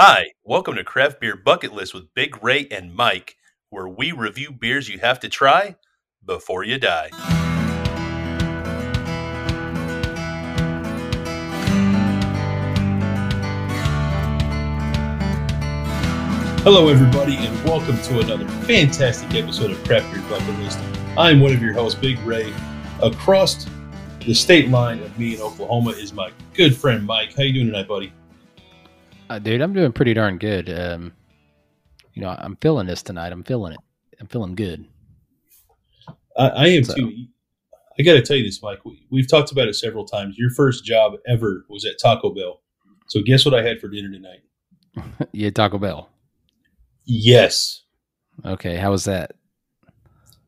Hi, welcome to Craft Beer Bucket List with Big Ray and Mike, where we review beers you have to try before you die. Hello, everybody, and welcome to another fantastic episode of Craft Beer Bucket List. I'm one of your hosts, Big Ray. Across the state line of me in Oklahoma is my good friend Mike. How you doing tonight, buddy? Uh, dude, I'm doing pretty darn good. Um, you know, I'm feeling this tonight. I'm feeling it. I'm feeling good. I, I am so. too. I got to tell you this, Mike. We, we've talked about it several times. Your first job ever was at Taco Bell. So guess what I had for dinner tonight? yeah, Taco Bell. Yes. Okay, how was that?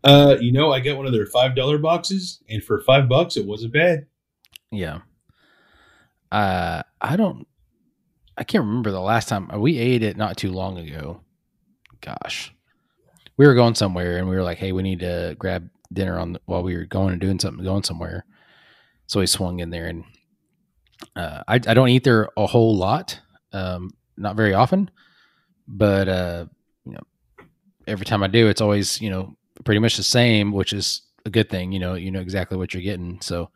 Uh, you know, I got one of their five dollar boxes, and for five bucks, it wasn't bad. Yeah. Uh, I don't. I can't remember the last time we ate it. Not too long ago. Gosh, we were going somewhere, and we were like, "Hey, we need to grab dinner on the, while we were going and doing something, going somewhere." So we swung in there, and uh, I, I don't eat there a whole lot, um, not very often, but uh, you know, every time I do, it's always you know pretty much the same, which is a good thing. You know, you know exactly what you're getting. So,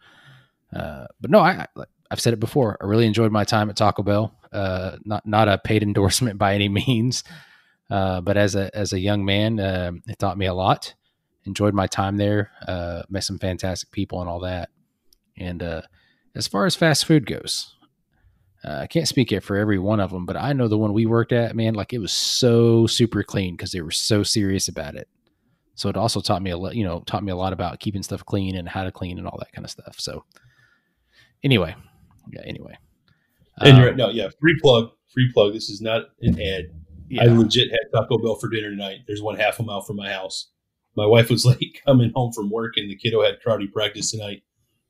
uh, but no, I, I've said it before. I really enjoyed my time at Taco Bell. Uh, not not a paid endorsement by any means, uh, but as a as a young man, uh, it taught me a lot. Enjoyed my time there. Uh, met some fantastic people and all that. And uh, as far as fast food goes, I can't speak it for every one of them, but I know the one we worked at, man, like it was so super clean because they were so serious about it. So it also taught me a lot, you know, taught me a lot about keeping stuff clean and how to clean and all that kind of stuff. So anyway, yeah, anyway. And um, you're right. no, yeah, free plug, free plug. This is not an ad. Yeah. I legit had Taco Bell for dinner tonight. There's one half a mile from my house. My wife was late coming home from work, and the kiddo had karate practice tonight.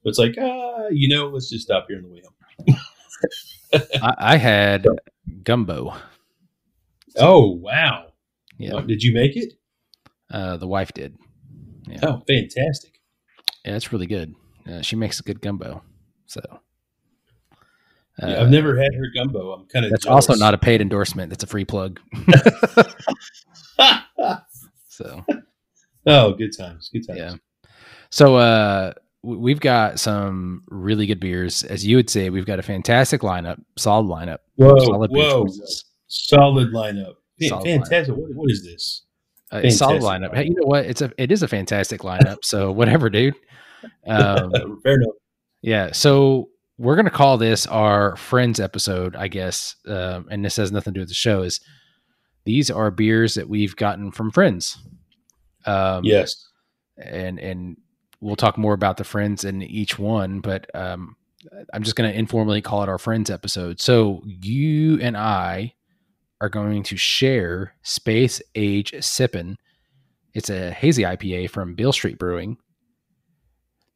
But it's like, ah, you know, let's just stop here on the way home. I, I, had gumbo. Oh wow! Yeah, did you make it? Uh, the wife did. Yeah. Oh, fantastic! Yeah, it's really good. Uh, she makes a good gumbo. So yeah, I've never had her gumbo. I'm kind of. That's jealous. also not a paid endorsement. That's a free plug. so. Oh, good times. Good times. Yeah. So uh, we've got some really good beers, as you would say. We've got a fantastic lineup, solid lineup. Whoa, solid whoa, solid lineup. Solid fantastic. Lineup. What, what is this? A solid lineup. lineup. Hey, you know what? It's a it is a fantastic lineup. so whatever, dude. Um, Fair enough. Yeah. So we're going to call this our friends episode, I guess. Um, and this has nothing to do with the show. Is these are beers that we've gotten from friends. Um, yes. And and we'll talk more about the friends in each one, but um, I'm just going to informally call it our friends episode. So you and I are going to share Space Age Sippin'. It's a hazy IPA from Beale Street Brewing.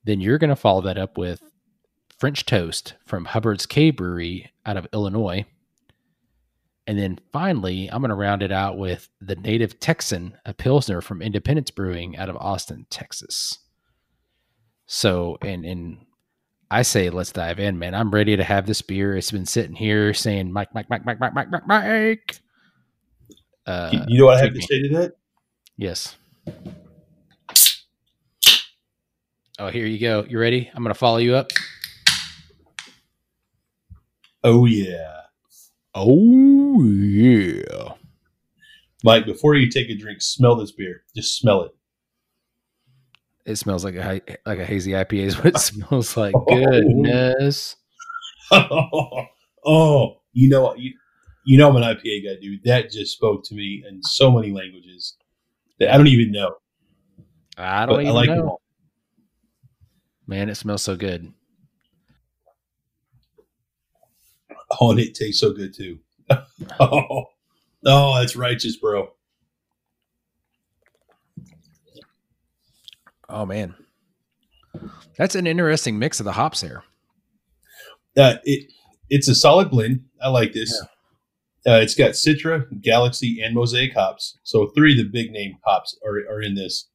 Then you're going to follow that up with French Toast from Hubbard's Cave Brewery out of Illinois. And then finally, I'm going to round it out with the Native Texan, a Pilsner from Independence Brewing out of Austin, Texas. So, and, and I say, let's dive in, man. I'm ready to have this beer. It's been sitting here saying, Mike, Mike, Mike, Mike, Mike, Mike, Mike, Mike. Uh, you know what I have to say to that? Yes. Oh, here you go. You ready? I'm going to follow you up. Oh yeah. Oh yeah. Mike, before you take a drink, smell this beer. Just smell it. It smells like a like a hazy IPA is what it smells like. Oh. Goodness. Oh, oh, you know you, you know I'm an IPA guy, dude. That just spoke to me in so many languages that I don't even know. I don't but even I like know. Man, it smells so good. Oh, and it tastes so good too. oh, oh, that's righteous, bro. Oh man, that's an interesting mix of the hops there. Uh, it it's a solid blend. I like this. Yeah. Uh, it's got Citra, Galaxy, and Mosaic hops. So three of the big name hops are, are in this.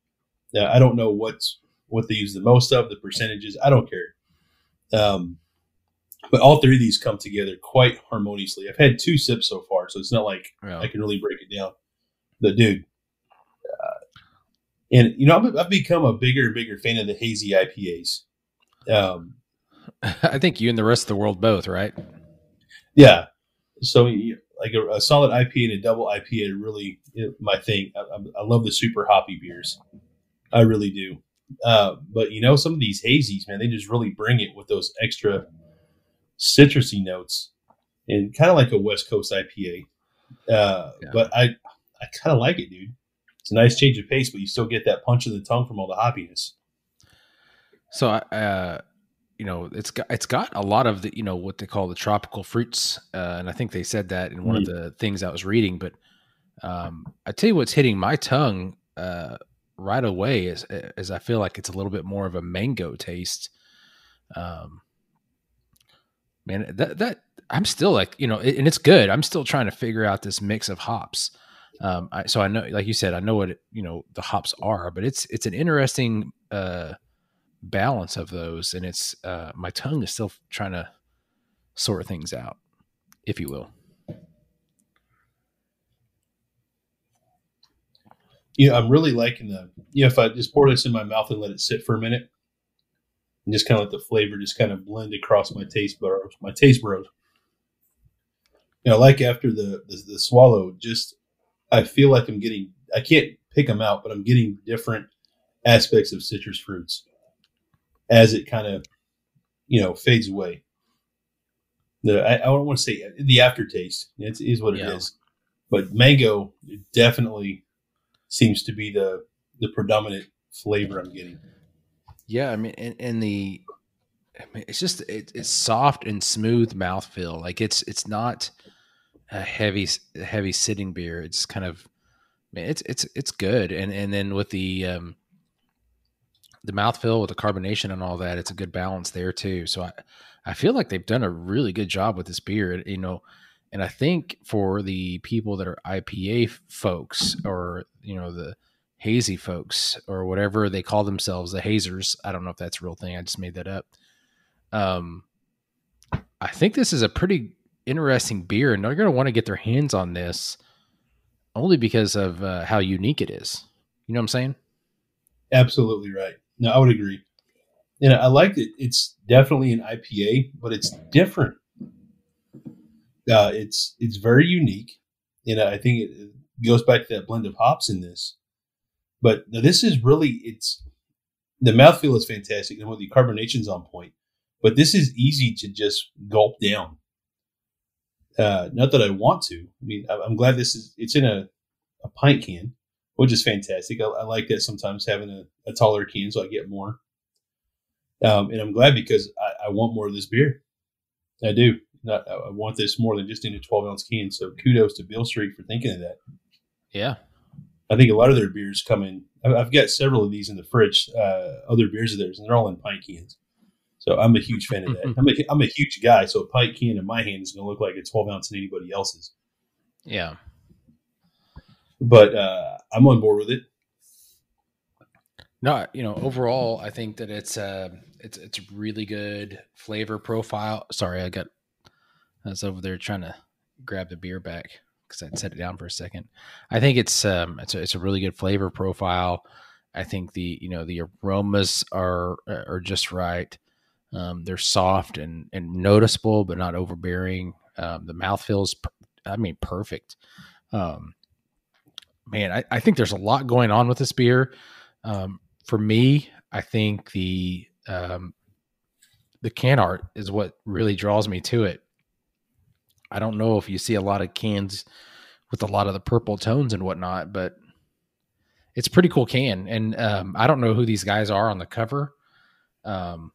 Now I don't know what's what they use the most of, the percentages. I don't care. Um, but all three of these come together quite harmoniously. I've had two sips so far, so it's not like yeah. I can really break it down. The dude, uh, and you know, I've, I've, become a bigger and bigger fan of the hazy IPAs. Um, I think you and the rest of the world both, right? Yeah. So, like a, a solid IPA and a double IPA, are really my thing. I, I, love the super hoppy beers. I really do. Uh, but you know, some of these hazies, man, they just really bring it with those extra citrusy notes, and kind of like a West Coast IPA. Uh, yeah. But I, I kind of like it, dude. It's a nice change of pace, but you still get that punch in the tongue from all the hoppiness. So, uh, you know, it's got it's got a lot of the you know what they call the tropical fruits, uh, and I think they said that in one mm. of the things I was reading. But um, I tell you what's hitting my tongue uh, right away is is I feel like it's a little bit more of a mango taste. Um, man, that that I'm still like you know, and it's good. I'm still trying to figure out this mix of hops. Um, I, so I know, like you said, I know what it, you know the hops are, but it's it's an interesting uh, balance of those, and it's uh, my tongue is still trying to sort things out, if you will. You know, I'm really liking the. You know, if I just pour this in my mouth and let it sit for a minute, and just kind of let the flavor just kind of blend across my taste buds, my taste buds. You know, like after the, the the swallow, just I feel like I'm getting. I can't pick them out, but I'm getting different aspects of citrus fruits as it kind of you know fades away. The I, I don't want to say uh, the aftertaste. It is what yeah. it is, but mango definitely seems to be the the predominant flavor I'm getting. Yeah, I mean, and, and the, I mean, it's just it, it's soft and smooth mouthfeel. Like it's it's not a heavy heavy sitting beer. It's kind of, man, it's it's it's good. And and then with the um, the mouthfeel with the carbonation and all that, it's a good balance there too. So I I feel like they've done a really good job with this beer. You know. And I think for the people that are IPA folks or, you know, the, hazy folks or whatever they call themselves, the hazers. I don't know if that's a real thing. I just made that up. Um, I think this is a pretty interesting beer, and they're going to want to get their hands on this only because of uh, how unique it is. You know what I'm saying? Absolutely right. No, I would agree. And I like it. It's definitely an IPA, but it's different. Uh, it's it's very unique, and I think it goes back to that blend of hops in this. But this is really it's the mouthfeel is fantastic and with the carbonation's on point. But this is easy to just gulp down. Uh, not that I want to. I mean, I'm glad this is it's in a, a pint can, which is fantastic. I, I like that sometimes having a, a, taller can so I get more. Um, and I'm glad because I, I, want more of this beer. I do. Not, I want this more than just in a 12 ounce can. So kudos to Beale Street for thinking of that. Yeah, I think a lot of their beers come in. I've got several of these in the fridge, uh, other beers of theirs, and they're all in pint cans. So I'm a huge fan of that. I'm a, I'm a huge guy, so a pint can in my hand is going to look like a 12 ounce in anybody else's. Yeah. But uh, I'm on board with it. No, you know, overall, I think that it's uh, it's it's really good flavor profile. Sorry, I got I was over there trying to grab the beer back because I'd set it down for a second. I think it's um it's a, it's a really good flavor profile. I think the you know the aromas are are just right. Um, they're soft and and noticeable, but not overbearing. Um, the mouth feels, I mean, perfect. Um, man, I, I think there's a lot going on with this beer. Um, for me, I think the um, the can art is what really draws me to it. I don't know if you see a lot of cans with a lot of the purple tones and whatnot, but it's a pretty cool can. And um, I don't know who these guys are on the cover, um,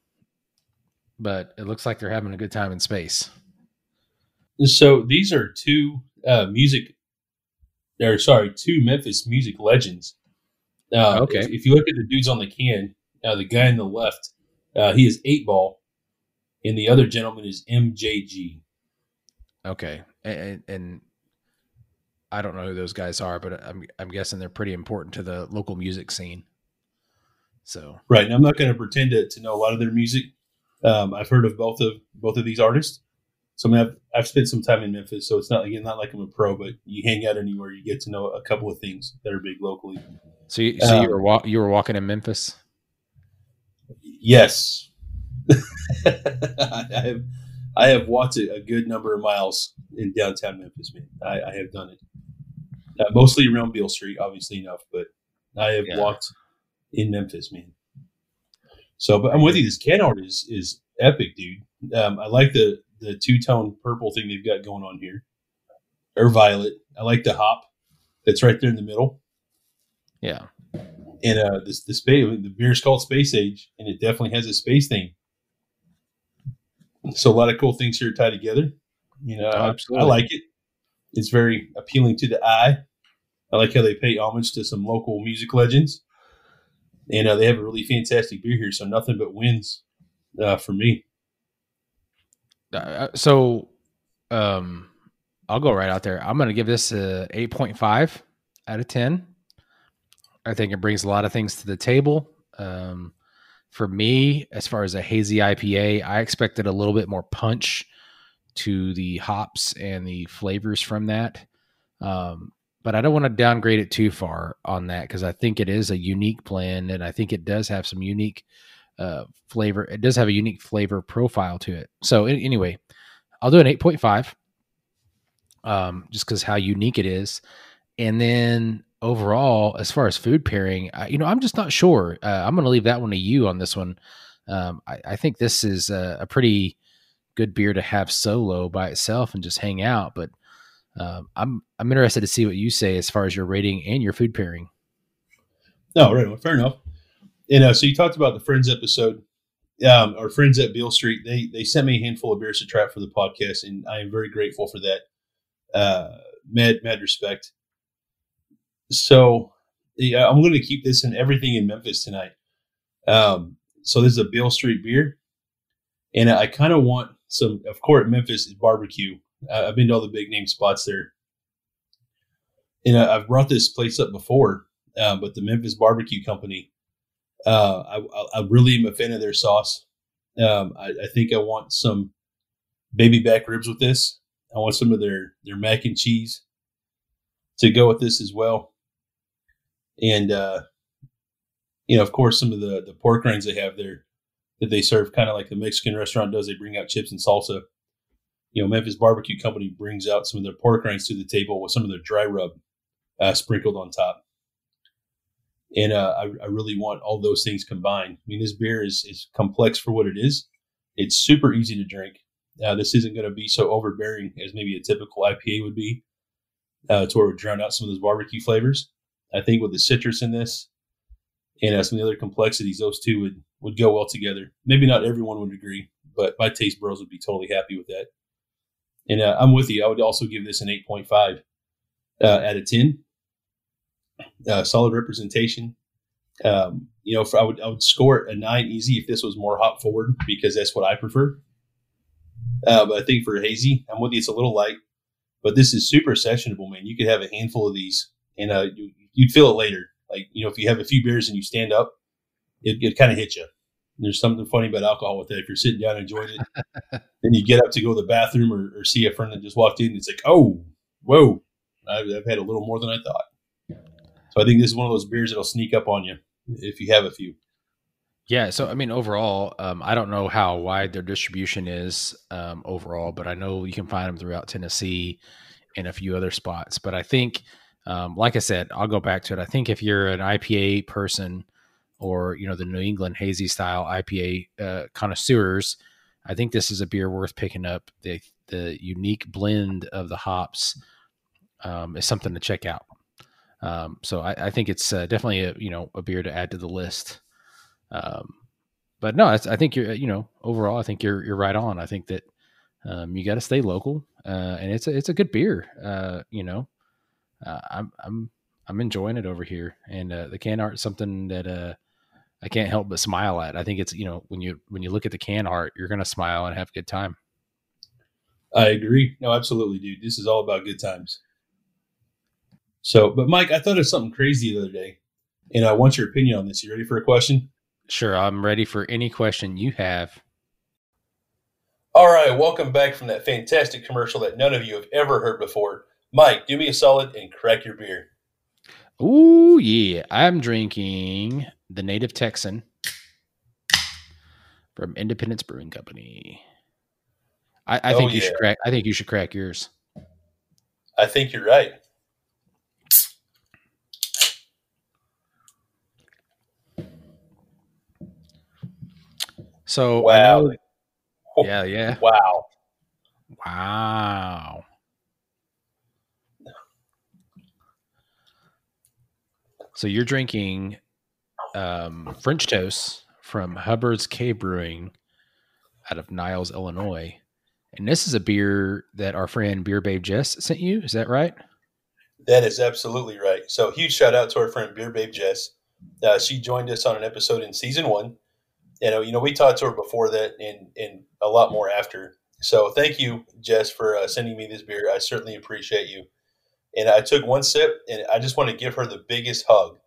but it looks like they're having a good time in space. So these are two uh, music, or sorry, two Memphis music legends. Uh, okay. If, if, you look at the dudes on the can, uh, the guy on the left, uh, he is eight ball, and the other gentleman is MJG. Okay, and, and I don't know who those guys are, but I'm I'm guessing they're pretty important to the local music scene. So right, and I'm not going to pretend to, to know a lot of their music, Um, I've heard of both of both of these artists. So I mean, I've, I've spent some time in Memphis, so it's not again not like I'm a pro, but you hang out anywhere, you get to know a couple of things that are big locally. So, you, so um, you were wa- you were walking in Memphis. Yes, I have. I have walked a, a, good number of miles in downtown Memphis. Man, I, I have done it uh, mostly around Beale Street, obviously enough, but I have yeah. walked in Memphis, man. So, but I'm with you. This can art is is epic, dude. Um, I like the the two tone purple thing they've got going on here, or violet. I like the hop that's right there in the middle. Yeah. And uh, this the space the beer is called Space Age, and it definitely has a space theme. So a lot of cool things here tied together. You know, oh, I, I like it. It's very appealing to the eye. I like how they pay homage to some local music legends, and uh, they have a really fantastic beer here. So nothing but wins uh, for me. Uh, uh so, um, I'll go right out there. I'm going to give this a 8.5 out of 10. I think it brings a lot of things to the table. Um, for me, as far as a hazy IPA, I expected a little bit more punch to the hops and the flavors from that. Um, but I don't want to downgrade it too far on that because I think it is a unique blend and I think it does have some unique uh, flavor. It does have a unique flavor profile to it. So anyway, I'll do an 8.5 um, just because how unique it is. And then overall, as far as food pairing, I, you know, I'm just not sure. Uh, I'm going to leave that one to you on this one. Um, I, I, think this is a, a, pretty good beer to have solo by itself and just hang out. But um, I'm I'm interested to see what you say as far as your rating and your food pairing. No, right, well, fair enough. And uh, so you talked about the Friends episode. Um, our friends at Beale Street, they they sent me a handful of beers to try for the podcast, and I am very grateful for that. Uh, mad mad respect. So I'm going to keep this in everything in Memphis tonight. Um, so this is a Beale Street beer, and I kind of want some. Of course, Memphis is barbecue I've been to all the big name spots there. And uh, I've brought this place up before, uh, but the Memphis Barbecue Company, uh, I, I, really am a fan of their sauce. Um, I, I, think I want some baby back ribs with this. I want some of their their mac and cheese to go with this as well. And uh, you know, of course, some of the the pork rinds they have there that they serve, kind of like the Mexican restaurant does. They bring out chips and salsa you know, Memphis Barbecue Company brings out some of their pork rinds to the table with some of their dry rub uh, sprinkled on top. And uh, I, I, really want all those things combined. I mean, this beer is, is complex for what it is. It's super easy to drink. Uh, this isn't going to be so overbearing as maybe a typical IPA would be, uh, to where it would drown out some of those barbecue flavors. I think with the citrus in this and uh, some of the other complexities, those two would, would go well together. Maybe not everyone would agree, but my taste bros would be totally happy with that. And uh, I'm with you. I would also give this an 8.5 uh, out of 10. Uh, solid representation. Um, you know, I would I would score a nine easy if this was more hop forward because that's what I prefer. Uh, but I think for hazy, I'm with you. It's a little light, but this is super sessionable, man. You could have a handful of these, and uh, you, would feel it later. Like you know, if you have a few beers and you stand up, it, it kind of hits you. There's something funny about alcohol with that. If you're sitting down enjoying it, then you get up to go to the bathroom or, or, see a friend that just walked in, it's like, oh, whoa, I've, I've, had a little more than I thought. So I think this is one of those beers that'll sneak up on you if you have a few. Yeah, so I mean, overall, um, I don't know how wide their distribution is um, overall, but I know you can find them throughout Tennessee and a few other spots. But I think, um, like I said, I'll go back to it. I think if you're an IPA person or you know the New England hazy style IPA uh, connoisseurs, I think this is a beer worth picking up. The the unique blend of the hops um, is something to check out. Um, so I, I, think it's uh, definitely a you know a beer to add to the list. Um, but no, I think you're you know overall I think you're you're right on. I think that um, you got to stay local, uh, and it's a it's a good beer. Uh, you know, uh, I'm I'm I'm enjoying it over here, and uh, the can art is something that uh, I can't help but smile at. I think it's you know when you when you look at the can art, you're gonna smile and have a good time. I agree. No, absolutely, dude. This is all about good times. So, but Mike, I thought of something crazy the other day, and I want your opinion on this. You ready for a question? Sure, I'm ready for any question you have. All right, welcome back from that fantastic commercial that none of you have ever heard before. Mike, do me a solid and crack your beer. Ooh, yeah. I'm drinking the Native Texan from Independence Brewing Company. I, I oh, think you yeah. should crack. I think you should crack yours. I think you're right. So wow. Know, yeah, yeah. Wow. Wow. So you're drinking um, French toast from Hubbard's Cave Brewing out of Niles, Illinois. And this is a beer that our friend Beer Babe Jess sent you. Is that right? That is absolutely right. So huge shout out to our friend Beer Babe Jess. Uh, she joined us on an episode in season one. You know, you know, we talked to her before that and and a lot more after. So thank you, Jess, for uh, sending me this beer. I certainly appreciate you. And I took one sip, and I just want to give her the biggest hug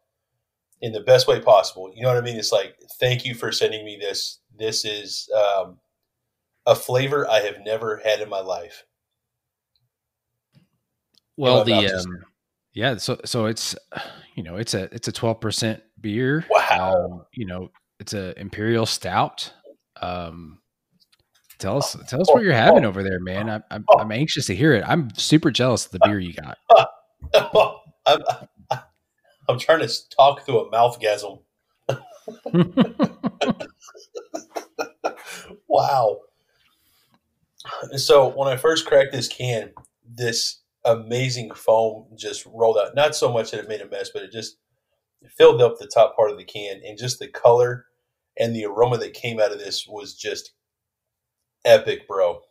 in the best way possible. You know what I mean? It's like, thank you for sending me this. This is um, a flavor I have never had in my life. Well, the um, yeah, so so it's you know it's a it's a twelve percent beer. Wow. Um, you know, it's a imperial stout. Um, tell us tell us oh, what you're oh, having over there, man. I'm I'm, oh. I'm anxious to hear it. I'm super jealous of the beer you got. I'm, I'm trying to talk through a mouth gasm. wow. So when I first cracked this can, this amazing foam just rolled out. Not so much that it made a mess, but it just filled up the top part of the can, and just the color and the aroma that came out of this was just epic, bro.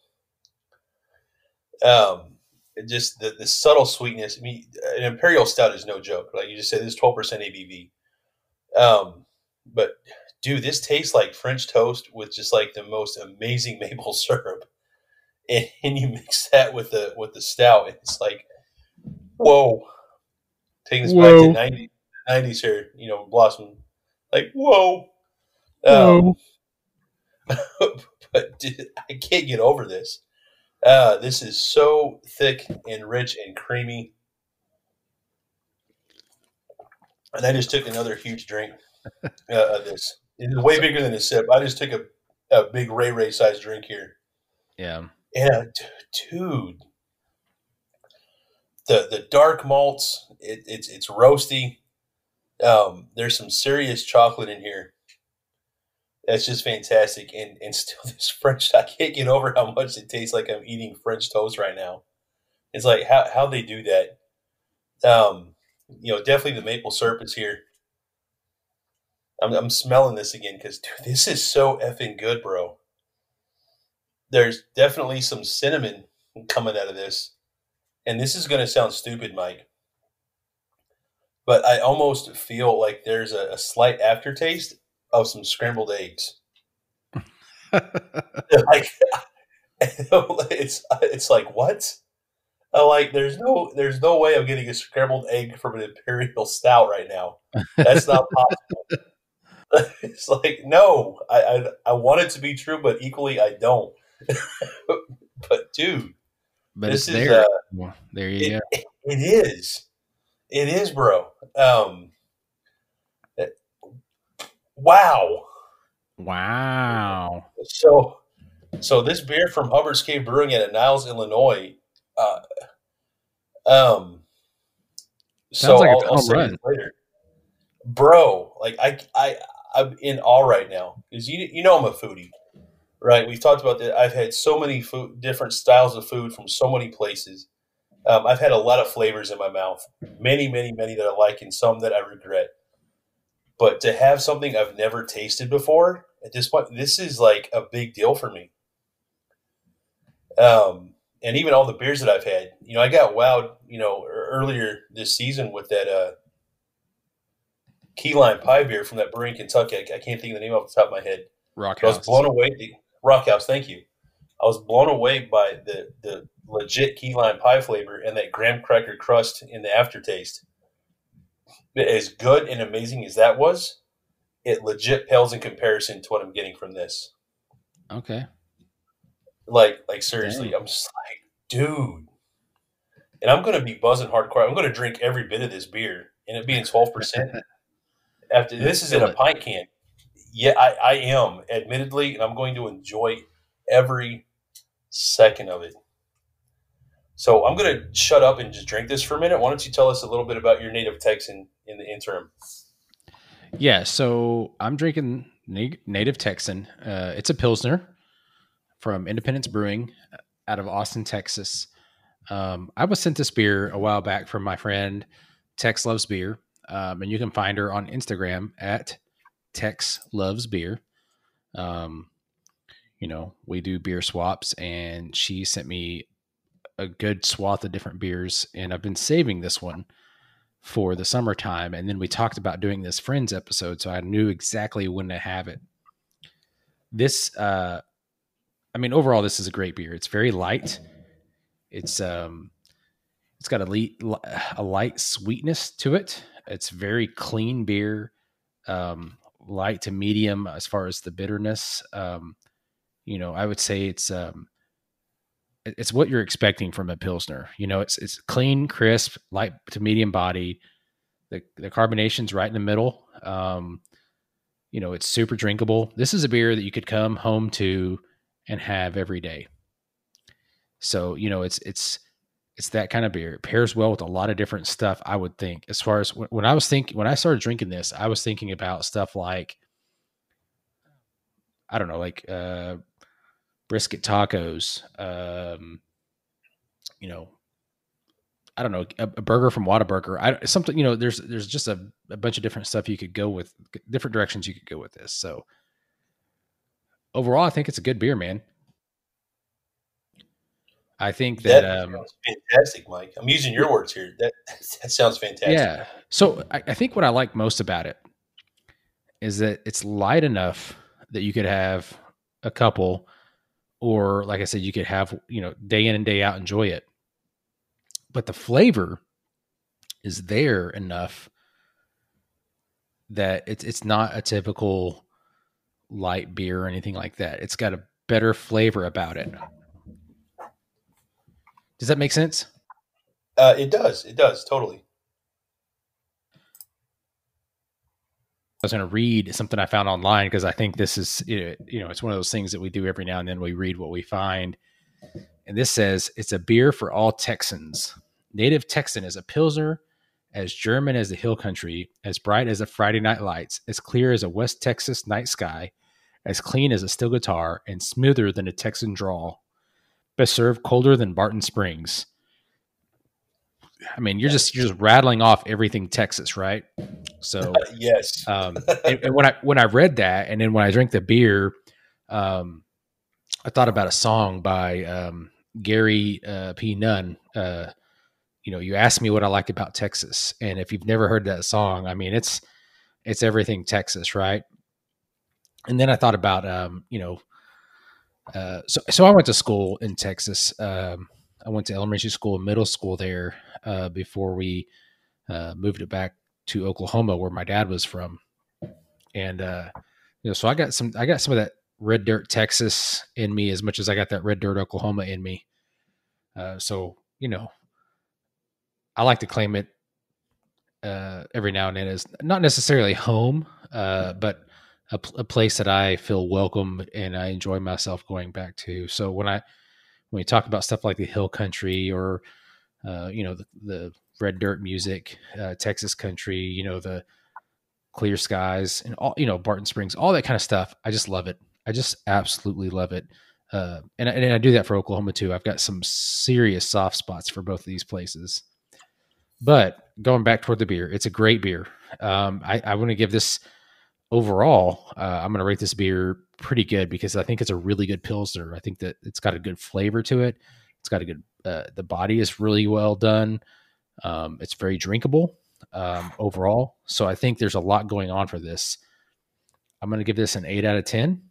Um, just the, the subtle sweetness. I mean, an imperial stout is no joke. Like you just said, this twelve percent ABV. Um, but dude, this tastes like French toast with just like the most amazing maple syrup and, and you mix that with the with the stout, it's like, whoa. Taking this whoa. back to 90, 90s here, you know, Blossom, like, whoa. Um, but I can't get over this. Uh, this is so thick and rich and creamy. And I just took another huge drink uh, of this. It's way bigger than a sip. I just took a, a big Ray Ray size drink here. Yeah. Yeah, dude. The the dark malts, it, it's it's roasty. Um, there's some serious chocolate in here. That's just fantastic, and and still this French. I can't get over how much it tastes like I'm eating French toast right now. It's like how how they do that. Um, you know, definitely the maple syrup is here. I'm I'm smelling this again because dude, this is so effing good, bro there's definitely some cinnamon coming out of this. And this is going to sound stupid, Mike. But I almost feel like there's a, a slight aftertaste of some scrambled eggs. like it's it's like what? like there's no there's no way I'm getting a scrambled egg from an imperial stout right now. That's not possible. it's like no, I, I I want it to be true, but equally I don't. but dude, but it's there. Uh, there you it, go. It is. It is, bro. Um, wow. Wow. So, so this beer from Hubbard's Cave Brewing at Niles, Illinois. Uh, um, Sounds so like I'll, I'll say run. later, bro. Like I, I, I'm in awe right now because you, you know I'm a foodie right? We've talked about that. I've had so many food, different styles of food from so many places. Um, I've had a lot of flavors in my mouth, many, many, many that I like, and some that I regret. But to have something I've never tasted before at this point, this is like a big deal for me. Um, and even all the beers that I've had, you know, I got wowed, you know, earlier this season with that uh, key lime pie beer from that brewery in Kentucky. I, I can't think of the name off the top of my head. Rock I was blown away. Rockhouse, thank you. I was blown away by the the legit key lime pie flavor and that graham cracker crust in the aftertaste. As good and amazing as that was, it legit pales in comparison to what I'm getting from this. Okay. Like, like seriously, Dang. I'm just like, dude. And I'm gonna be buzzing hardcore. I'm gonna drink every bit of this beer, and it being twelve percent. After this is in a pint can. Yeah, I, I am, admittedly, and I'm going to enjoy every second of it. So I'm going to shut up and just drink this for a minute. Why don't you tell us a little bit about your native Texan in the interim? Yeah, so I'm drinking native Texan. Uh, it's a Pilsner from Independence Brewing out of Austin, Texas. Um, I was sent this beer a while back from my friend Tex Loves Beer, um, and you can find her on Instagram at Tex Loves Beer. Um, you know, we do beer swaps, and she sent me a good swath of different beers, and I've been saving this one for the summertime. And then we talked about doing this Friends episode, so I knew exactly when to have it. This, uh, I mean, overall, this is a great beer. It's very light. It's um, it's got a, le- a light sweetness to it. It's very clean beer, um, light to medium as far as the bitterness. Um, you know, I would say it's um, it's what you're expecting from a pilsner. You know, it's it's clean, crisp, light to medium body. The the carbonation's right in the middle. Um, you know, it's super drinkable. This is a beer that you could come home to and have every day. So, you know, it's it's it's that kind of beer. It pairs well with a lot of different stuff, I would think. As far as when, when I was thinking when I started drinking this, I was thinking about stuff like I don't know, like uh brisket tacos, um, you know, I don't know, a, a burger from Whataburger. I something, you know, there's there's just a, a bunch of different stuff you could go with, different directions you could go with this. So overall, I think it's a good beer, man. I think that, that um, fantastic, Mike. I'm using your words here. That that sounds fantastic. Yeah. So I, I think what I like most about it is that it's light enough that you could have a couple or like I said, you could have, you know, day in and day out enjoy it. But the flavor is there enough that it's it's not a typical light beer or anything like that. It's got a better flavor about it. Does that make sense? Uh, it does. It does totally. I was going to read something I found online because I think this is, you know, it's one of those things that we do every now and then. We read what we find. And this says it's a beer for all Texans. Native Texan is a Pilsner as German as the hill country, as bright as the Friday night lights, as clear as a West Texas night sky, as clean as a steel guitar, and smoother than a Texan drawl. Best served colder than Barton Springs. I mean, you're just you're just rattling off everything Texas, right? So yes. Um, and, and, when I when I read that, and then when I drank the beer, um, I thought about a song by um, Gary uh, P. Nunn. Uh, you know, you asked me what I like about Texas, and if you've never heard that song, I mean, it's it's everything Texas, right? And then I thought about, um, you know, uh, so so I went to school in Texas. Um, I went to elementary school, middle school there uh, before we uh, moved it back to Oklahoma, where my dad was from. And uh, you know, so I got some, I got some of that red dirt Texas in me as much as I got that red dirt Oklahoma in me. Uh, so you know, I like to claim it uh, every now and then as not necessarily home, uh, but a, a, place that I feel welcome and I enjoy myself going back to. So when I when we talk about stuff like the hill country or uh, you know the, the, red dirt music, uh, Texas country, you know the clear skies and all you know Barton Springs, all that kind of stuff. I just love it. I just absolutely love it. Uh, and, and I do that for Oklahoma too. I've got some serious soft spots for both of these places. But going back toward the beer, it's a great beer. Um, I, I want to give this overall. Uh, I'm going to rate this beer pretty good because I think it's a really good pilsner. I think that it's got a good flavor to it. It's got a good. Uh, the body is really well done. Um, it's very drinkable um, overall. So I think there's a lot going on for this. I'm going to give this an eight out of ten.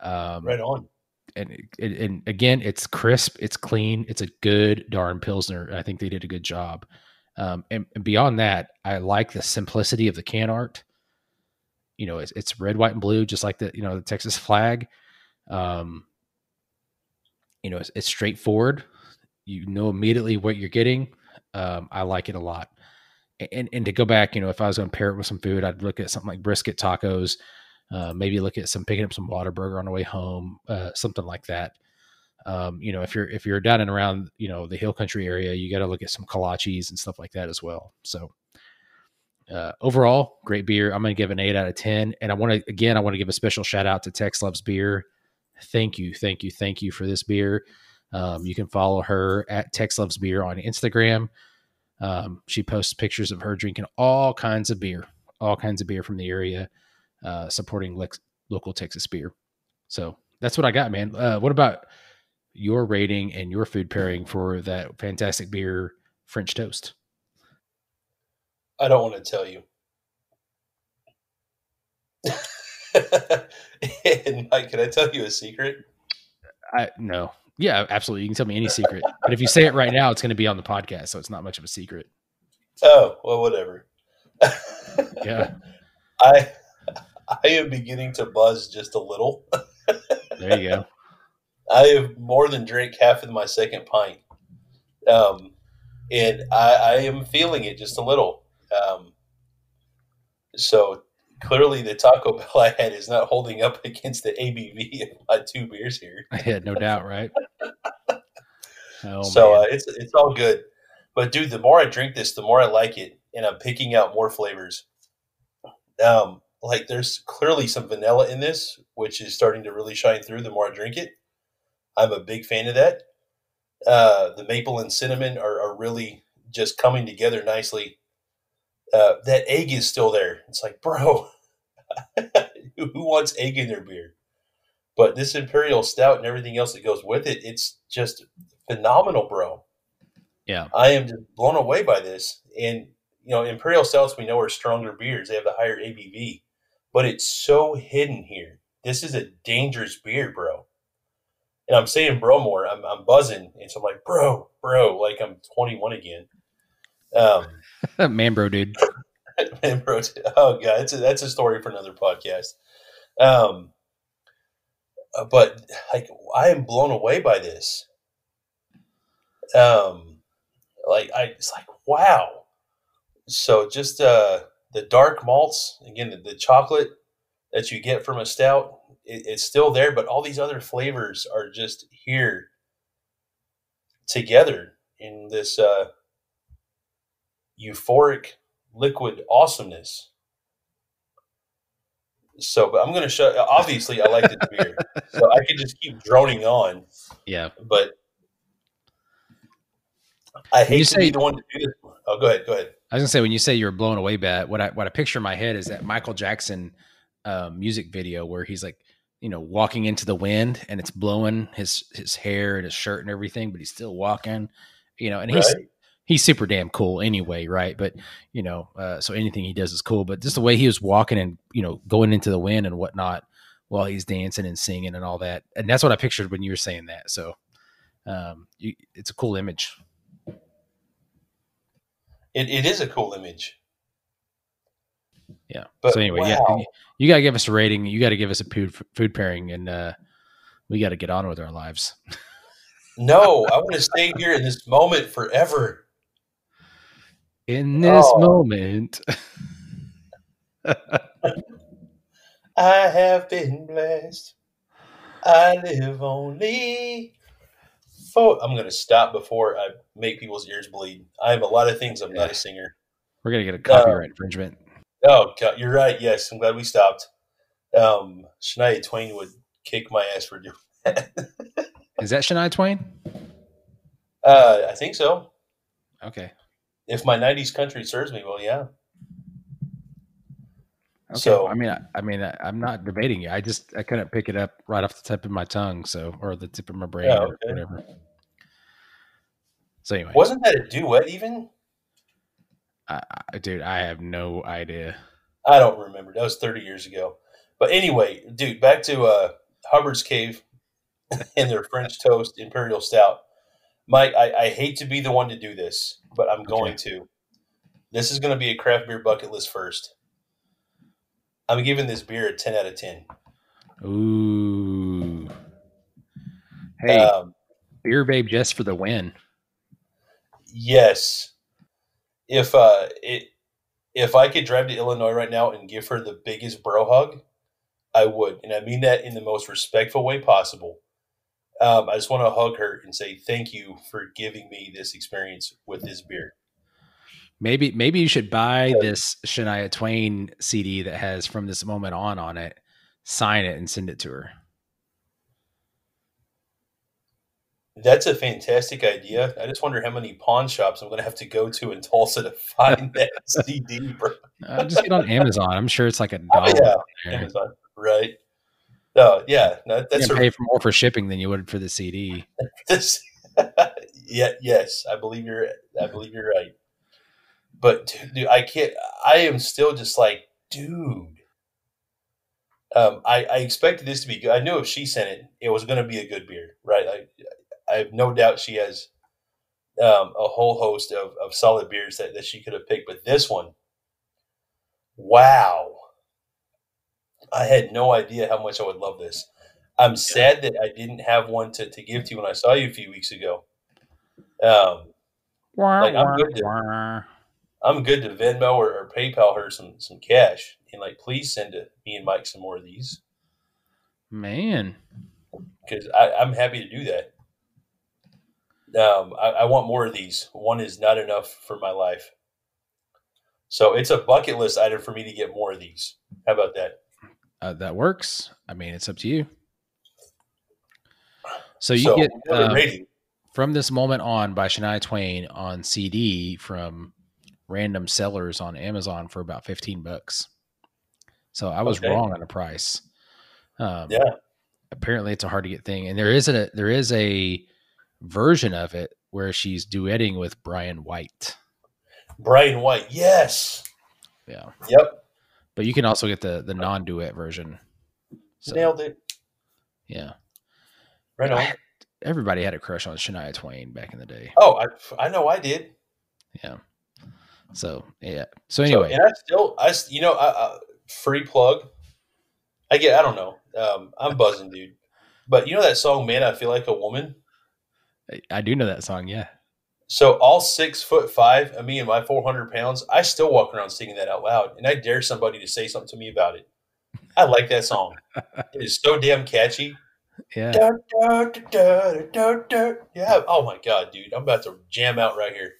Um, right on. And, and, and again, it's crisp, it's clean, it's a good darn pilsner. I think they did a good job. Um, and, and, beyond that, I like the simplicity of the can art you know, it's, it's red, white, and blue, just like the you know the Texas flag. Um, you know, it's, it's straightforward. You know immediately what you're getting. Um, I like it a lot. And and to go back, you know, if I was going to pair it with some food, I'd look at something like brisket tacos. Uh, maybe look at some picking up some Whataburger on the way home, uh, something like that. Um, you know, if you're if you're down and around, you know, the hill country area, you got to look at some kolaches and stuff like that as well. So, uh, overall, great beer. I'm going to give an eight out of ten. And I want to again, I want to give a special shout out to Tex Loves Beer. Thank you, thank you, thank you for this beer. Um, you can follow her at Tex Loves Beer on Instagram. Um, she posts pictures of her drinking all kinds of beer, all kinds of beer from the area, uh, supporting lex- local Texas beer. So that's what I got, man. Uh, what about your rating and your food pairing for that fantastic beer, French toast? I don't want to tell you. and Mike, can I tell you a secret? I no. Yeah, absolutely. You can tell me any secret. but if you say it right now, it's going to be on the podcast, so it's not much of a secret. Oh, well, whatever. yeah. I I am beginning to buzz just a little. there you go. I have more than drank half of my second pint. Um, and I, I am feeling it just a little. Um, so clearly the Taco Bell I had is not holding up against the ABV of my two beers here. I had no doubt, right? Oh, so uh, it's it's all good. But dude, the more I drink this, the more I like it, and I'm picking out more flavors. Um, like there's clearly some vanilla in this, which is starting to really shine through the more I drink it. I'm a big fan of that. Uh, the maple and cinnamon are, are really just coming together nicely uh, that egg is still there. It's like, bro, who wants egg in their beer? But this imperial stout and everything else that goes with it, it's just phenomenal, bro. Yeah, I am just blown away by this. And you know, imperial stouts we know are stronger beers; they have the higher ABV, but it's so hidden here. This is a dangerous beer, bro. And I'm saying bro more. I'm, I'm buzzing, and so I'm like, bro, bro, like I'm 21 again. Um, Man, bro, dude. Man, bro. Oh, God, that's a, that's a story for another podcast. Um, but like, I am blown away by this. Um, like I, it's like wow. So just uh, the dark malts again, the, the chocolate that you get from a stout, it, it's still there, but all these other flavors are just here together in this uh, euphoric liquid awesomeness. So, but I'm going to show. Obviously, I like this beer, so I could just keep droning on. Yeah, but I hate to say, be the one to do this. Oh, go ahead. Go ahead. I was gonna say when you say you're blown away by it, what I what I picture in my head is that Michael Jackson uh, music video where he's like, you know, walking into the wind and it's blowing his his hair and his shirt and everything, but he's still walking. You know, and he's right he's super damn cool anyway, right? But you know, uh, so anything he does is cool. But just the way he was walking and you know going into the wind and whatnot while he's dancing and singing and all that, and that's what I pictured when you were saying that. So um, you, it's a cool image. It, it is a cool image. Yeah. But, so anyway, wow. yeah, you, you got to give us a rating. You got to give us a food food pairing, and uh, we got to get on with our lives. no, I want to stay here in this moment forever in this oh. moment. I have been blessed. I live only for. I'm going to stop before I make people's ears bleed. I have a lot of things. I'm yeah. not a singer. We're going to get a copyright uh, infringement. Oh, God, you're right. Yes, I'm glad we stopped. Um, Shania Twain would kick my ass for doing that. Is that Shania Twain? Uh, I think so. Okay if my '90s country serves me well, yeah. Okay. So I mean, I, I mean, I, am not debating you. I just I couldn't pick it up right off the tip of my tongue, so or the tip of my brain yeah, okay. or whatever. So anyway, wasn't that a duet even? I, I, dude, I have no idea. I don't remember. That was 30 years ago. But anyway, dude, back to uh, Hubbard's Cave and their French toast imperial stout. Mike, I, I hate to be the one to do this, but I'm going okay. to. This is going to be a craft beer bucket list first. I'm giving this beer a 10 out of 10. Ooh. Hey, um, Beer babe Jess for the win. Yes. If uh it if I could drive to Illinois right now and give her the biggest bro hug, I would. And I mean that in the most respectful way possible. Um, I just want to hug her and say thank you for giving me this experience with this beer. Maybe maybe you should buy this Shania Twain CD that has from this moment on on it, sign it and send it to her. That's a fantastic idea. I just wonder how many pawn shops I'm going to have to go to in Tulsa to find that CD, bro. Uh, just get on Amazon. I'm sure it's like a dollar. Oh, yeah, Amazon, right? No, yeah, no, that's you pay for more for shipping than you would for the CD. this, yeah, yes, I believe you're. I believe you're right. But dude, I can't. I am still just like, dude. Um, I, I expected this to be good. I knew if she sent it, it was going to be a good beer, right? I, I have no doubt she has um, a whole host of, of solid beers that, that she could have picked. But this one, wow. I had no idea how much I would love this. I'm sad that I didn't have one to, to give to you when I saw you a few weeks ago. Um, like I'm good to, I'm good to Venmo or, or PayPal her some some cash and like please send it, me and Mike some more of these. Man, because I'm happy to do that. Um, I, I want more of these. One is not enough for my life. So it's a bucket list item for me to get more of these. How about that? Uh, that works. I mean, it's up to you. So you so, get um, from this moment on by Shania Twain on CD from random sellers on Amazon for about fifteen bucks. So I was okay. wrong on the price. Um, yeah. Apparently, it's a hard to get thing, and there is a there is a version of it where she's duetting with Bryan White. Bryan White, yes. Yeah. Yep. But you can also get the the non duet version. So, Nailed it. Yeah. Right on. everybody had a crush on Shania Twain back in the day. Oh, I I know I did. Yeah. So yeah. So anyway, so, and I still I you know I, I, free plug. I get I don't know. Um, I'm buzzing, dude. But you know that song, "Man, I Feel Like a Woman." I do know that song. Yeah. So all six foot five of me and my 400 pounds, I still walk around singing that out loud, and I dare somebody to say something to me about it. I like that song. it is so damn catchy. Yeah. Da, da, da, yeah. Oh my god, dude, I'm about to jam out right here.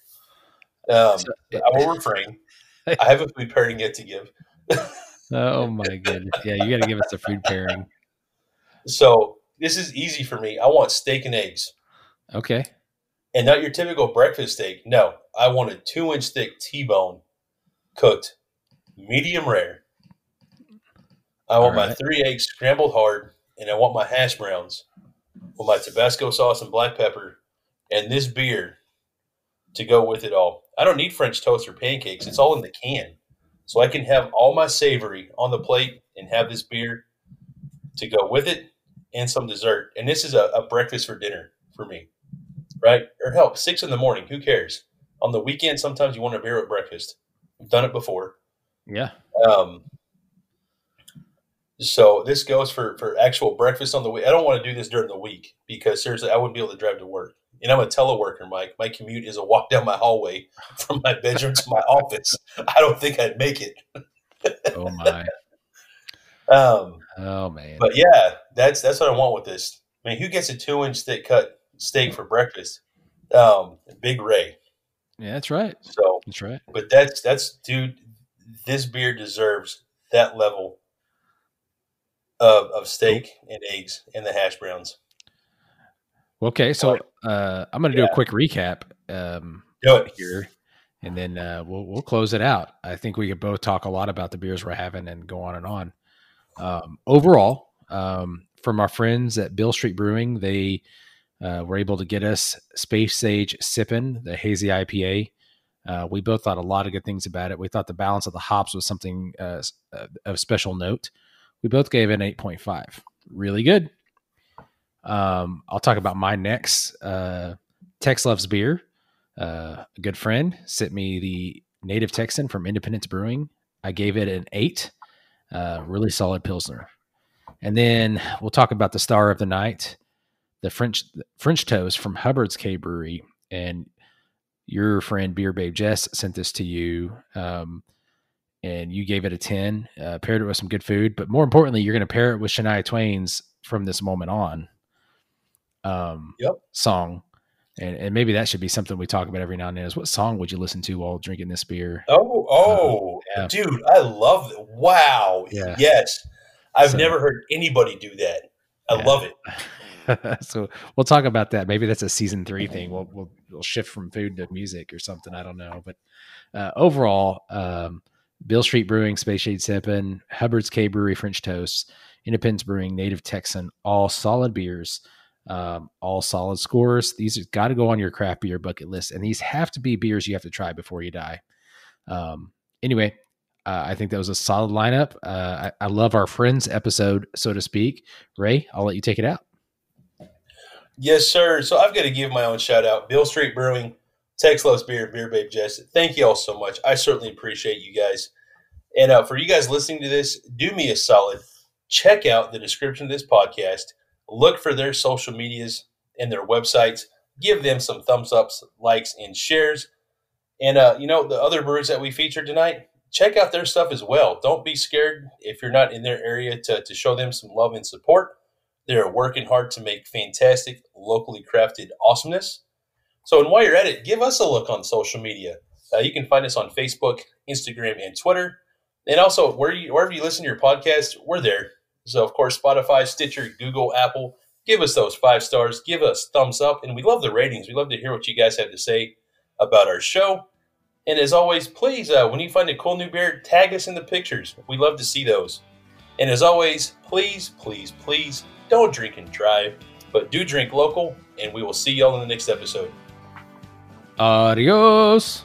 Um, I will refrain. I have a food pairing yet to give. oh my goodness! Yeah, you got to give us a food pairing. So this is easy for me. I want steak and eggs. Okay. And not your typical breakfast steak. No, I want a two inch thick T bone cooked medium rare. I want right. my three eggs scrambled hard, and I want my hash browns with my Tabasco sauce and black pepper and this beer to go with it all. I don't need French toast or pancakes. It's all in the can. So I can have all my savory on the plate and have this beer to go with it and some dessert. And this is a, a breakfast for dinner for me right? Or help, six in the morning. Who cares? On the weekend, sometimes you want a beer at breakfast. I've done it before. Yeah. Um, so this goes for for actual breakfast on the week. I don't want to do this during the week because seriously, I wouldn't be able to drive to work. And I'm a teleworker, Mike. My commute is a walk down my hallway from my bedroom to my office. I don't think I'd make it. oh my. Um. Oh man. But yeah, that's that's what I want with this. I mean, who gets a two inch thick cut steak for breakfast. Um, Big Ray. Yeah, that's right. So that's right. But that's that's dude. This beer deserves that level of of steak and eggs and the hash browns. Okay, so uh, I'm going to do a quick recap um, do it. here, and then uh, we'll we'll close it out. I think we could both talk a lot about the beers we're having and go on and on. Um, overall, um, from our friends at Beale Street Brewing, they uh, were able to get us Space Sage Sippin', the hazy IPA. Uh, we both thought a lot of good things about it. We thought the balance of the hops was something uh, uh of special note. We both gave it an 8.5. Really good. Um, I'll talk about my next. Uh, Tex Loves Beer, uh, a good friend, sent me the Native Texan from Independence Brewing. I gave it an 8. Uh, really solid Pilsner. And then we'll talk about the star of the night the French French toast from Hubbard's Cave Brewery, and your friend Beer Babe Jess sent this to you. Um, and you gave it a 10, uh, paired it with some good food. But more importantly, you're going to pair it with Shania Twain's From This Moment On um, yep. song. And, and maybe that should be something we talk about every now and then is what song would you listen to while drinking this beer? Oh, oh, uh, yeah. dude, I love it. Wow. Yeah. Yes. I've so, never heard anybody do that. I yeah. love it. so we'll talk about that. Maybe that's a season three thing. We'll, we'll, we'll shift from food to music or something. I don't know. But uh, overall, um, Beale Street Brewing, Space Shade Sippin', Hubbard's Cave Brewery, French Toast, Independence Brewing, Native Texan, all solid beers, um, all solid scores. These got to go on your craft beer bucket list, and these have to be beers you have to try before you die. Um, anyway, uh, I think that was a solid lineup. Uh, I, I love our friends episode, so to speak. Ray, I'll let you take it out. Yes, sir. So I've got to give my own shout out. Beale Street Brewing, Tex Loves Beer, Beer Babe Jess. Thank you all so much. I certainly appreciate you guys. And uh, for you guys listening to this, do me a solid. Check out the description of this podcast. Look for their social medias and their websites. Give them some thumbs ups, likes, and shares. And uh, you know the other breweries that we featured tonight. Check out their stuff as well. Don't be scared if you're not in their area to, to show them some love and support. They're working hard to make fantastic, locally crafted awesomeness. So, and while you're at it, give us a look on social media. Uh, you can find us on Facebook, Instagram, and Twitter. And also, where you, wherever you listen to your podcast, we're there. So, of course, Spotify, Stitcher, Google, Apple. Give us those five stars. Give us thumbs up. And we love the ratings. We love to hear what you guys have to say about our show. And as always, please, uh, when you find a cool new beer, tag us in the pictures. We love to see those. And as always, please, please, please don't drink and drive, but do drink local. And we will see y'all in the next episode. Adios.